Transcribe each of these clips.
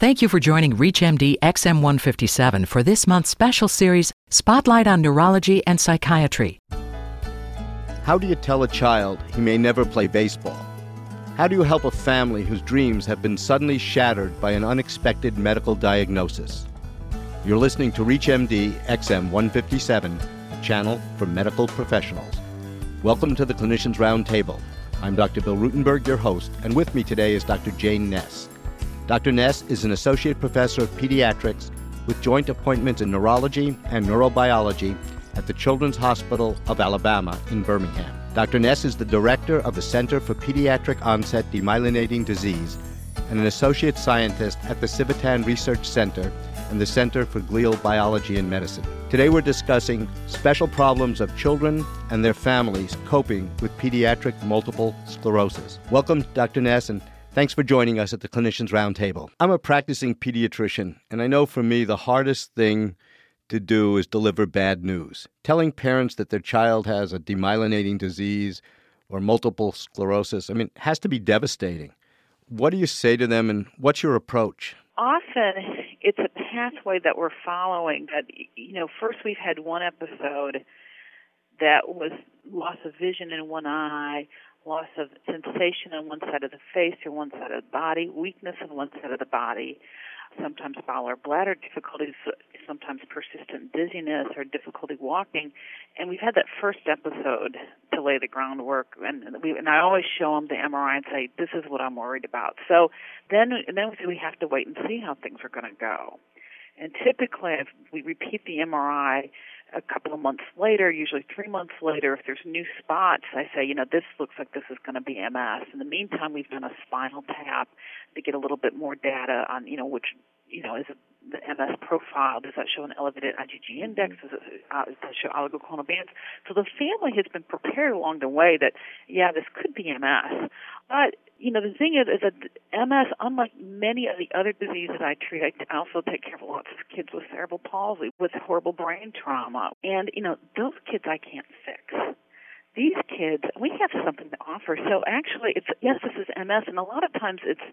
Thank you for joining ReachMD XM157 for this month's special series, Spotlight on Neurology and Psychiatry. How do you tell a child he may never play baseball? How do you help a family whose dreams have been suddenly shattered by an unexpected medical diagnosis? You're listening to ReachMD XM157, a channel for medical professionals. Welcome to the Clinicians Roundtable. I'm Dr. Bill Rutenberg, your host, and with me today is Dr. Jane Ness. Dr. Ness is an associate professor of pediatrics with joint appointments in neurology and neurobiology at the Children's Hospital of Alabama in Birmingham. Dr. Ness is the director of the Center for Pediatric Onset Demyelinating Disease and an associate scientist at the Civitan Research Center and the Center for Glial Biology and Medicine. Today we're discussing special problems of children and their families coping with pediatric multiple sclerosis. Welcome, Dr. Ness, and Thanks for joining us at the Clinicians Roundtable. I'm a practicing pediatrician, and I know for me the hardest thing to do is deliver bad news. Telling parents that their child has a demyelinating disease or multiple sclerosis, I mean, has to be devastating. What do you say to them, and what's your approach? Often it's a pathway that we're following. That, you know, first we've had one episode that was loss of vision in one eye, loss of sensation on one side of the face or one side of the body, weakness on one side of the body, sometimes bowel or bladder difficulties, sometimes persistent dizziness or difficulty walking. And we've had that first episode to lay the groundwork, and we and I always show them the MRI and say, "This is what I'm worried about." So then, then we have to wait and see how things are going to go. And typically, we repeat the MRI a couple of months later, usually three months later, if there's new spots, I say, you know, this looks like this is going to be MS. In the meantime, we've done a spinal tap to get a little bit more data on, you know, which, you know, is the MS profile. Does that show an elevated IgG index? Does it, uh, does it show oligoclonal bands? So the family has been prepared along the way that, yeah, this could be MS. But you know, the thing is, is that MS, unlike many of the other diseases I treat, I also take care of lots of kids with cerebral palsy, with horrible brain trauma. And, you know, those kids I can't fix. These kids, we have something to offer. So actually, it's, yes, this is MS, and a lot of times it's,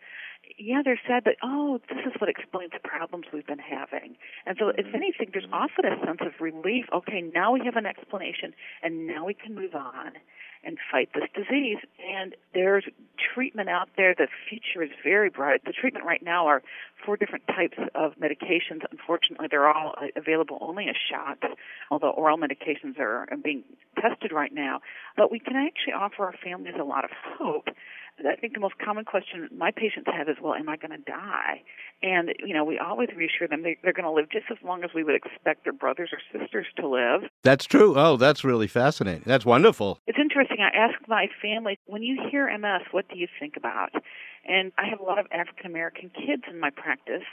yeah, they're sad, but oh, this is what explains the problems we've been having. And so, if mm-hmm. anything, there's often a sense of relief. Okay, now we have an explanation, and now we can move on and fight this disease. And there's treatment out there. The future is very bright. The treatment right now are four different types of medications. Unfortunately, they're all available only as shots, although oral medications are being tested right now. But we can actually offer our families a lot of hope I think the most common question my patients have is, well, am I going to die? And, you know, we always reassure them they, they're going to live just as long as we would expect their brothers or sisters to live. That's true. Oh, that's really fascinating. That's wonderful. It's interesting. I ask my family, when you hear MS, what do you think about? And I have a lot of African American kids in my practice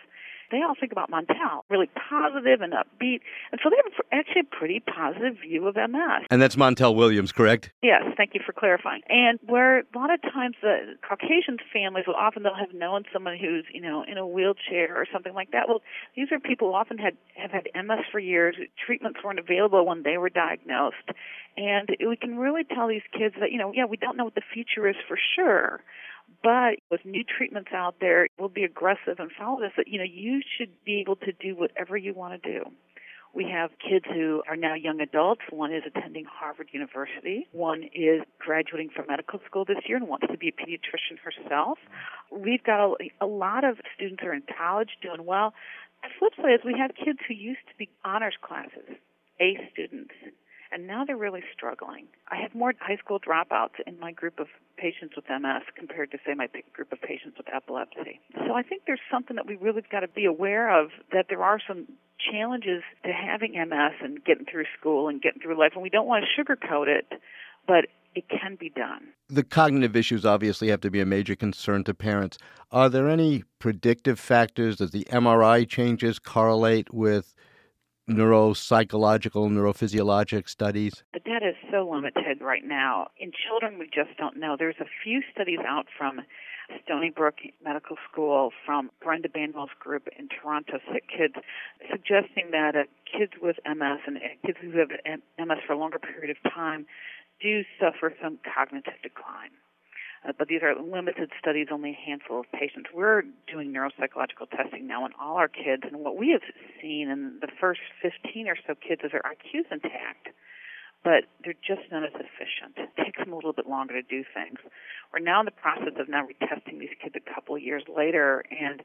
they all think about Montel, really positive and upbeat. And so they have actually a pretty positive view of MS. And that's Montel Williams, correct? Yes, thank you for clarifying. And where a lot of times the Caucasian families will often they'll have known someone who's, you know, in a wheelchair or something like that. Well, these are people who often had have had MS for years. Treatments weren't available when they were diagnosed. And we can really tell these kids that, you know, yeah, we don't know what the future is for sure but with new treatments out there, we'll be aggressive and follow this. That you know, you should be able to do whatever you want to do. We have kids who are now young adults. One is attending Harvard University. One is graduating from medical school this year and wants to be a pediatrician herself. We've got a, a lot of students who are in college doing well. The flip side is we have kids who used to be honors classes, A students, and now they're really struggling. I have more high school dropouts in my group of patients with MS compared to, say, my group of patients with epilepsy. So I think there's something that we really got to be aware of that there are some challenges to having MS and getting through school and getting through life, and we don't want to sugarcoat it, but it can be done. The cognitive issues obviously have to be a major concern to parents. Are there any predictive factors? Does the MRI changes correlate with neuropsychological, neurophysiologic studies? The data is so limited right now. In children, we just don't know. There's a few studies out from Stony Brook Medical School, from Brenda Banwell's group in Toronto, Sick Kids, suggesting that uh, kids with MS and kids who have MS for a longer period of time do suffer some cognitive decline. Uh, but these are limited studies, only a handful of patients. We're doing neuropsychological testing now on all our kids, and what we have seen in the first 15 or so kids is their IQ's intact but they're just not as efficient. It takes them a little bit longer to do things. We're now in the process of now retesting these kids a couple of years later, and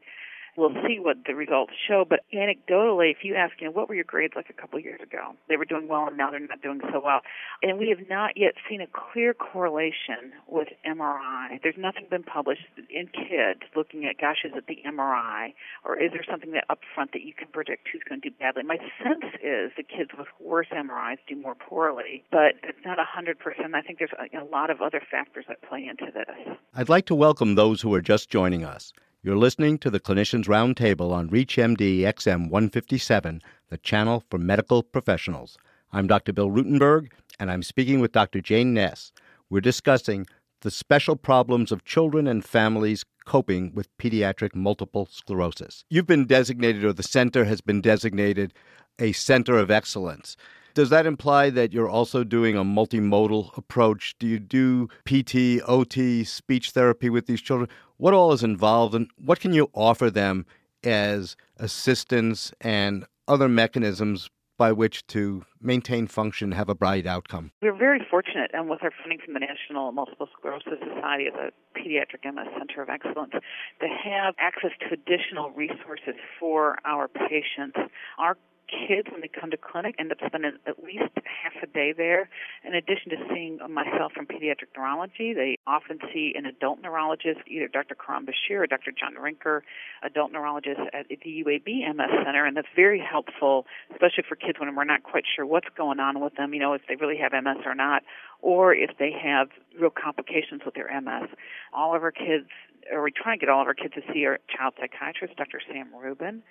We'll see what the results show. But anecdotally, if you ask, you know, what were your grades like a couple of years ago? They were doing well, and now they're not doing so well. And we have not yet seen a clear correlation with MRI. There's nothing been published in kids looking at, gosh, is it the MRI, or is there something that up front that you can predict who's going to do badly? My sense is the kids with worse MRIs do more poorly, but it's not a hundred percent. I think there's a, a lot of other factors that play into this. I'd like to welcome those who are just joining us. You're listening to the Clinicians Roundtable on ReachMD XM 157, the channel for medical professionals. I'm Dr. Bill Rutenberg, and I'm speaking with Dr. Jane Ness. We're discussing the special problems of children and families coping with pediatric multiple sclerosis. You've been designated, or the center has been designated, a center of excellence. Does that imply that you're also doing a multimodal approach? Do you do PT, OT, speech therapy with these children? What all is involved and what can you offer them as assistance and other mechanisms by which to maintain function, have a bright outcome. We're very fortunate, and with our funding from the National Multiple Sclerosis Society as a pediatric MS Center of Excellence, to have access to additional resources for our patients. Our kids when they come to clinic end up spending at least half a day there. In addition to seeing myself from pediatric neurology, they often see an adult neurologist, either Dr. Khurram Bashir or Dr. John Rinker, adult neurologist at the UAB MS Center, and that's very helpful, especially for kids when we're not quite sure what's going on with them, you know, if they really have MS or not, or if they have real complications with their MS. All of our kids or we try and get all of our kids to see our child psychiatrist, Dr. Sam Rubin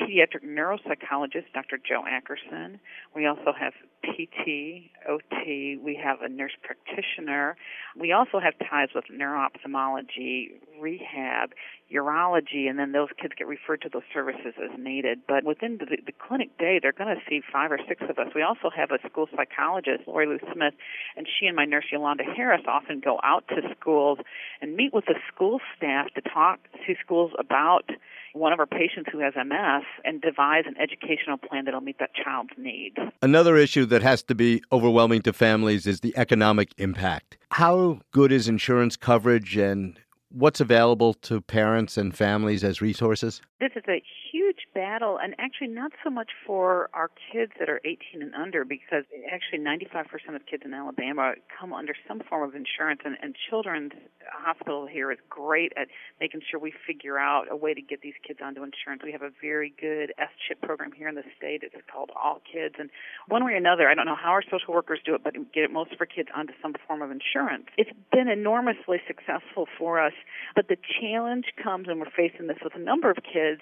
pediatric neuropsychologist, Dr. Joe Ackerson. We also have PT, OT. We have a nurse practitioner. We also have ties with neuro-ophthalmology, rehab, urology, and then those kids get referred to those services as needed. But within the, the clinic day, they're going to see five or six of us. We also have a school psychologist, Lori Lou Smith, and she and my nurse Yolanda Harris often go out to schools and meet with the school staff to talk to schools about one of our patients who has MS and devise an educational plan that'll meet that child's needs. Another issue that has to be overwhelming to families is the economic impact. How good is insurance coverage and what's available to parents and families as resources? This is a huge battle, and actually not so much for our kids that are 18 and under, because actually 95% of kids in Alabama come under some form of insurance, and, and Children's Hospital here is great at making sure we figure out a way to get these kids onto insurance. We have a very good S-chip program here in the state. It's called All Kids, and one way or another, I don't know how our social workers do it, but get most of our kids onto some form of insurance. It's been enormously successful for us, but the challenge comes, and we're facing this with a number of kids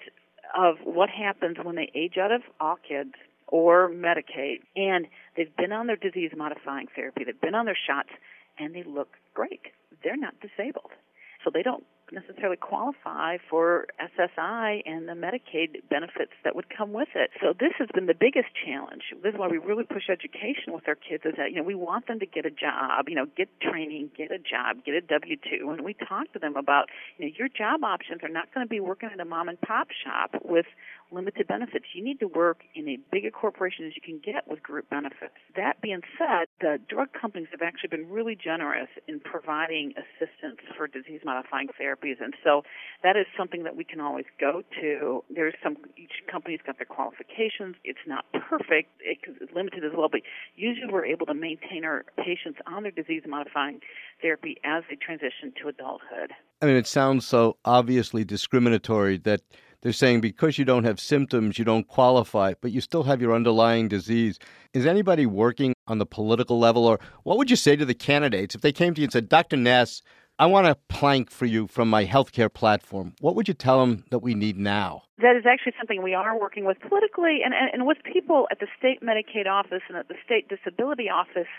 of what happens when they age out of all kids or Medicaid and they've been on their disease modifying therapy, they've been on their shots, and they look great. They're not disabled. So they don't necessarily qualify for SSI and the Medicaid benefits that would come with it. So this has been the biggest challenge. This is why we really push education with our kids is that, you know, we want them to get a job, you know, get training, get a job, get a W-2. And we talk to them about, you know, your job options are not going to be working at a mom and pop shop with limited benefits. You need to work in a bigger corporation as you can get with group benefits. That being said, the drug companies have actually been really generous in providing assistance for disease modifying therapies. And so that is something that we can always go to. There's some, each company's got their qualifications. It's not perfect, it's limited as well, but usually we're able to maintain our patients on their disease modifying therapy as they transition to adulthood. I mean, it sounds so obviously discriminatory that they're saying because you don't have symptoms, you don't qualify, but you still have your underlying disease. Is anybody working on the political level, or what would you say to the candidates if they came to you and said, Dr. Ness, I want a plank for you from my healthcare platform. What would you tell them that we need now? That is actually something we are working with politically and, and, and with people at the state Medicaid office and at the state disability office.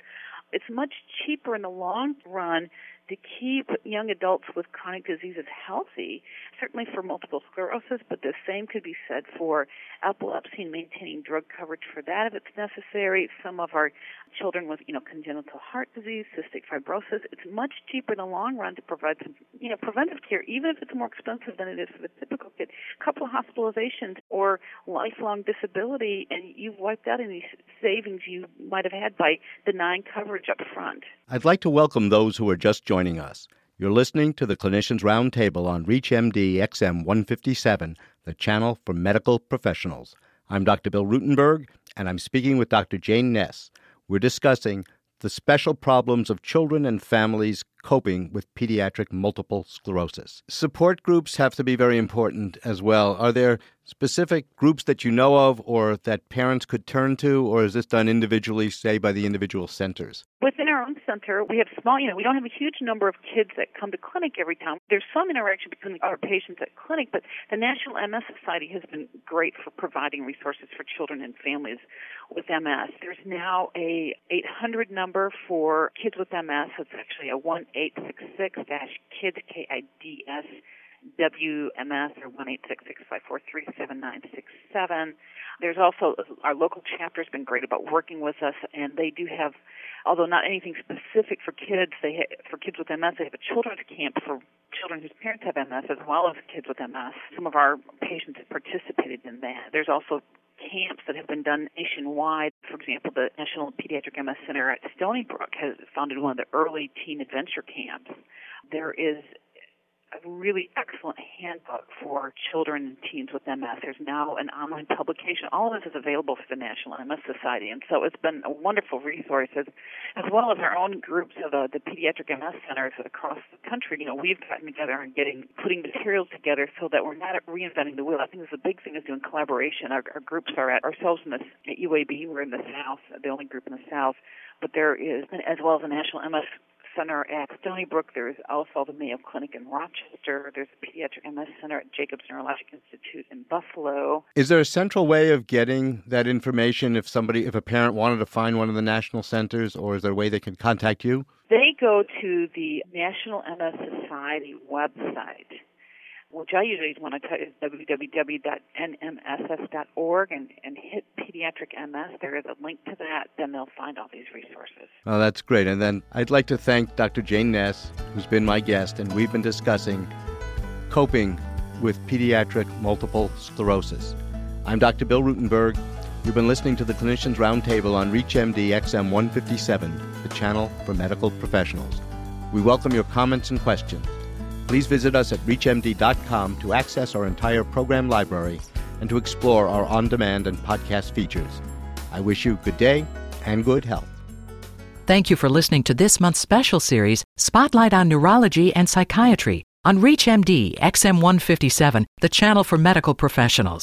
It's much cheaper in the long run to keep young adults with chronic diseases healthy, certainly for multiple sclerosis, but the same could be said for epilepsy and maintaining drug coverage for that if it's necessary. Some of our children with, you know, congenital heart disease, cystic fibrosis, it's much cheaper in the long run to provide some, you know, preventive care, even if it's more expensive than it is for the typical kid. A couple of hospitalizations or lifelong disability, and you've wiped out any savings you might have had by denying coverage up front. I'd like to welcome those who are just joining us. You're listening to the Clinicians Roundtable on ReachMD XM 157, the channel for medical professionals. I'm Dr. Bill Rutenberg, and I'm speaking with Dr. Jane Ness. We're discussing the special problems of children and families coping with pediatric multiple sclerosis. Support groups have to be very important as well. Are there specific groups that you know of or that parents could turn to, or is this done individually, say, by the individual centers? Within our own center, we have small, you know, we don't have a huge number of kids that come to clinic every time. There's some interaction between our patients at clinic, but the National MS Society has been great for providing resources for children and families with MS. There's now a 800 number for kids with MS. It's actually a 1 866 kids K I D S WMS or one eight six six five four three seven nine six seven. There's also our local chapter has been great about working with us, and they do have, although not anything specific for kids, they ha- for kids with MS, they have a children's camp for children whose parents have MS as well as kids with MS. Some of our patients have participated in that. There's also camps that have been done nationwide. For example, the National Pediatric MS Center at Stony Brook has founded one of the early teen adventure camps. There is a really excellent handbook for children and teens with MS. There's now an online publication. All of this is available for the National MS Society, and so it's been a wonderful resource, as, as well as our own groups of the, the pediatric MS centers across the country. You know, we've gotten together and getting putting materials together so that we're not reinventing the wheel. I think this is a big thing is doing collaboration. Our, our groups are at ourselves in the at UAB. We're in the South, the only group in the South, but there is, as well as the National MS Center at Stony Brook. There's also the Mayo Clinic in Rochester. There's a Pediatric MS Center at Jacobs Neurologic Institute in Buffalo. Is there a central way of getting that information if somebody, if a parent wanted to find one of the national centers, or is there a way they can contact you? They go to the National MS Society website which I usually want to tell you is www.nmss.org and, and hit pediatric MS. There is a link to that. Then they'll find all these resources. Oh, that's great. And then I'd like to thank Dr. Jane Ness, who's been my guest, and we've been discussing coping with pediatric multiple sclerosis. I'm Dr. Bill Rutenberg. You've been listening to the Clinicians Roundtable on ReachMD XM 157, the channel for medical professionals. We welcome your comments and questions. Please visit us at ReachMD.com to access our entire program library and to explore our on demand and podcast features. I wish you good day and good health. Thank you for listening to this month's special series, Spotlight on Neurology and Psychiatry, on ReachMD XM157, the channel for medical professionals.